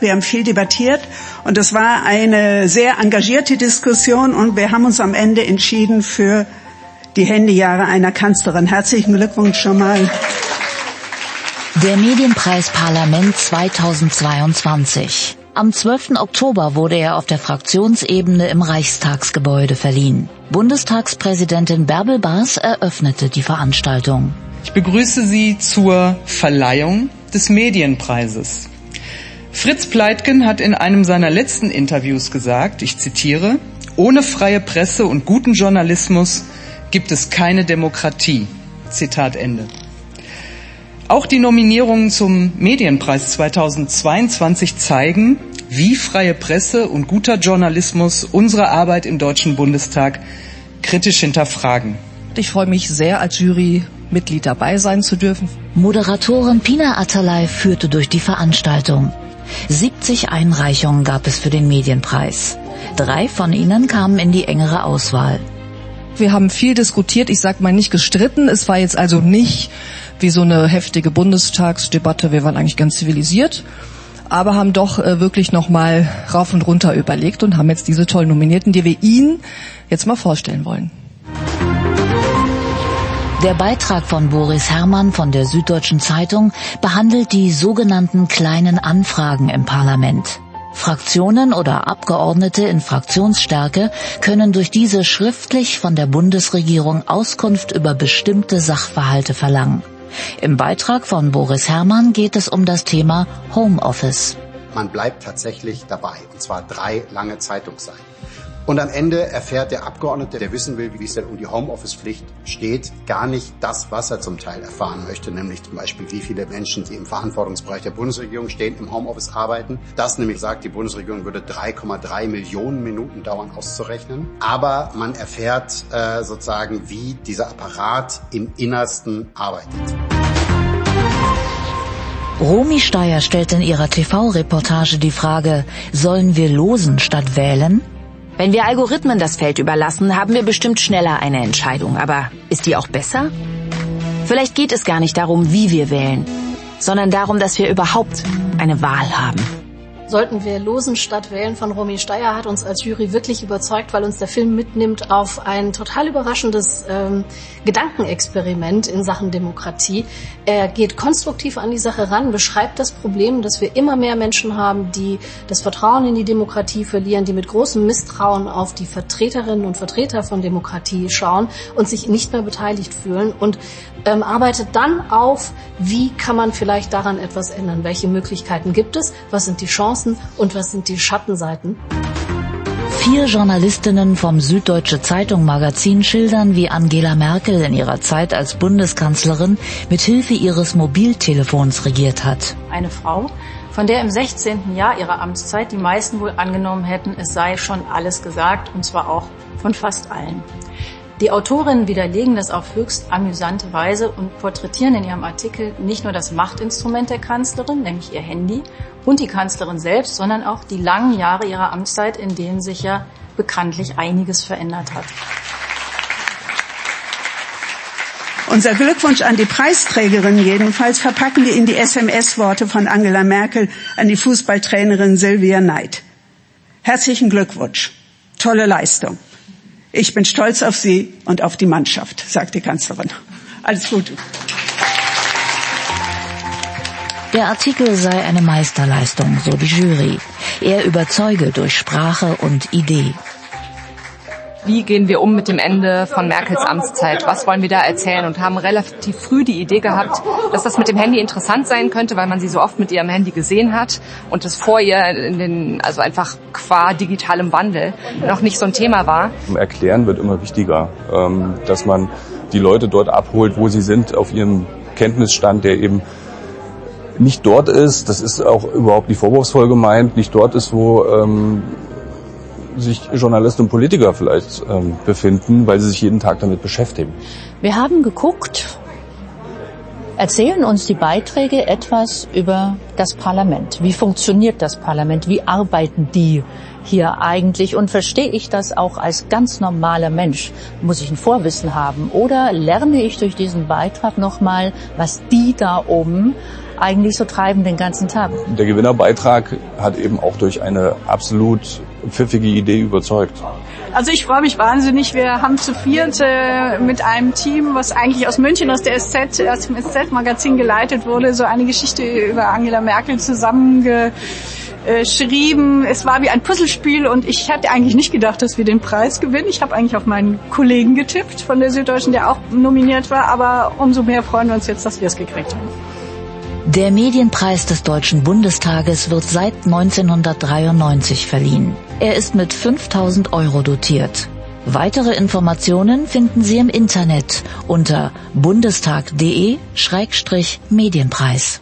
Wir haben viel debattiert und es war eine sehr engagierte Diskussion und wir haben uns am Ende entschieden für die Handyjahre einer Kanzlerin. Herzlichen Glückwunsch schon mal. Der Medienpreis Parlament 2022. Am 12. Oktober wurde er auf der Fraktionsebene im Reichstagsgebäude verliehen. Bundestagspräsidentin Bärbel Baas eröffnete die Veranstaltung. Ich begrüße Sie zur Verleihung des Medienpreises. Fritz Pleitgen hat in einem seiner letzten Interviews gesagt, ich zitiere, ohne freie Presse und guten Journalismus gibt es keine Demokratie. Zitat Ende. Auch die Nominierungen zum Medienpreis 2022 zeigen, wie freie Presse und guter Journalismus unsere Arbeit im Deutschen Bundestag kritisch hinterfragen. Ich freue mich sehr, als Jurymitglied dabei sein zu dürfen. Moderatorin Pina Atalay führte durch die Veranstaltung. 70 Einreichungen gab es für den Medienpreis. Drei von ihnen kamen in die engere Auswahl. Wir haben viel diskutiert, ich sag mal nicht gestritten. Es war jetzt also nicht wie so eine heftige Bundestagsdebatte. Wir waren eigentlich ganz zivilisiert, aber haben doch äh, wirklich nochmal rauf und runter überlegt und haben jetzt diese tollen Nominierten, die wir Ihnen jetzt mal vorstellen wollen. Der Beitrag von Boris Herrmann von der Süddeutschen Zeitung behandelt die sogenannten kleinen Anfragen im Parlament. Fraktionen oder Abgeordnete in Fraktionsstärke können durch diese schriftlich von der Bundesregierung Auskunft über bestimmte Sachverhalte verlangen. Im Beitrag von Boris Herrmann geht es um das Thema Homeoffice. Man bleibt tatsächlich dabei, und zwar drei lange Zeitungsseiten. Und am Ende erfährt der Abgeordnete, der wissen will, wie es denn um die Homeoffice-Pflicht steht, gar nicht das, was er zum Teil erfahren möchte, nämlich zum Beispiel, wie viele Menschen, die im Verantwortungsbereich der Bundesregierung stehen, im Homeoffice arbeiten. Das nämlich sagt, die Bundesregierung würde 3,3 Millionen Minuten dauern auszurechnen. Aber man erfährt äh, sozusagen, wie dieser Apparat im Innersten arbeitet. Romy Steyer stellt in ihrer TV-Reportage die Frage, sollen wir losen statt wählen? Wenn wir Algorithmen das Feld überlassen, haben wir bestimmt schneller eine Entscheidung. Aber ist die auch besser? Vielleicht geht es gar nicht darum, wie wir wählen, sondern darum, dass wir überhaupt eine Wahl haben sollten wir losen statt wählen von Romy Steyer hat uns als Jury wirklich überzeugt, weil uns der Film mitnimmt auf ein total überraschendes ähm, Gedankenexperiment in Sachen Demokratie. Er geht konstruktiv an die Sache ran, beschreibt das Problem, dass wir immer mehr Menschen haben, die das Vertrauen in die Demokratie verlieren, die mit großem Misstrauen auf die Vertreterinnen und Vertreter von Demokratie schauen und sich nicht mehr beteiligt fühlen und ähm, arbeitet dann auf, wie kann man vielleicht daran etwas ändern, welche Möglichkeiten gibt es, was sind die Chancen und was sind die Schattenseiten. Vier Journalistinnen vom Süddeutsche Zeitung Magazin schildern, wie Angela Merkel in ihrer Zeit als Bundeskanzlerin mit Hilfe ihres Mobiltelefons regiert hat. Eine Frau, von der im 16. Jahr ihrer Amtszeit die meisten wohl angenommen hätten, es sei schon alles gesagt, und zwar auch von fast allen. Die Autorinnen widerlegen das auf höchst amüsante Weise und porträtieren in ihrem Artikel nicht nur das Machtinstrument der Kanzlerin, nämlich ihr Handy, und die Kanzlerin selbst, sondern auch die langen Jahre ihrer Amtszeit, in denen sich ja bekanntlich einiges verändert hat. Unser Glückwunsch an die Preisträgerin jedenfalls verpacken wir in die SMS-Worte von Angela Merkel an die Fußballtrainerin Sylvia Neid. Herzlichen Glückwunsch. Tolle Leistung. Ich bin stolz auf Sie und auf die Mannschaft, sagt die Kanzlerin. Alles Gute. Der Artikel sei eine Meisterleistung, so die Jury. Er überzeuge durch Sprache und Idee. Wie gehen wir um mit dem Ende von Merkels Amtszeit? Was wollen wir da erzählen? Und haben relativ früh die Idee gehabt, dass das mit dem Handy interessant sein könnte, weil man sie so oft mit ihrem Handy gesehen hat und das vor ihr in den, also einfach qua digitalem Wandel noch nicht so ein Thema war. Erklären wird immer wichtiger, ähm, dass man die Leute dort abholt, wo sie sind, auf ihrem Kenntnisstand, der eben nicht dort ist, das ist auch überhaupt nicht vorwurfsvoll gemeint, nicht dort ist, wo ähm, sich Journalisten und Politiker vielleicht ähm, befinden, weil sie sich jeden Tag damit beschäftigen. Wir haben geguckt, erzählen uns die Beiträge etwas über das Parlament. Wie funktioniert das Parlament? Wie arbeiten die hier eigentlich? Und verstehe ich das auch als ganz normaler Mensch? Muss ich ein Vorwissen haben? Oder lerne ich durch diesen Beitrag nochmal, was die da oben eigentlich so treiben den ganzen Tag. Der Gewinnerbeitrag hat eben auch durch eine absolut pfiffige Idee überzeugt. Also ich freue mich wahnsinnig. Wir haben zu viert äh, mit einem Team, was eigentlich aus München, aus der SZ, aus dem SZ-Magazin geleitet wurde, so eine Geschichte über Angela Merkel zusammengeschrieben. Es war wie ein Puzzlespiel und ich hätte eigentlich nicht gedacht, dass wir den Preis gewinnen. Ich habe eigentlich auf meinen Kollegen getippt von der Süddeutschen, der auch nominiert war, aber umso mehr freuen wir uns jetzt, dass wir es gekriegt haben. Der Medienpreis des Deutschen Bundestages wird seit 1993 verliehen. Er ist mit 5000 Euro dotiert. Weitere Informationen finden Sie im Internet unter bundestag.de-medienpreis.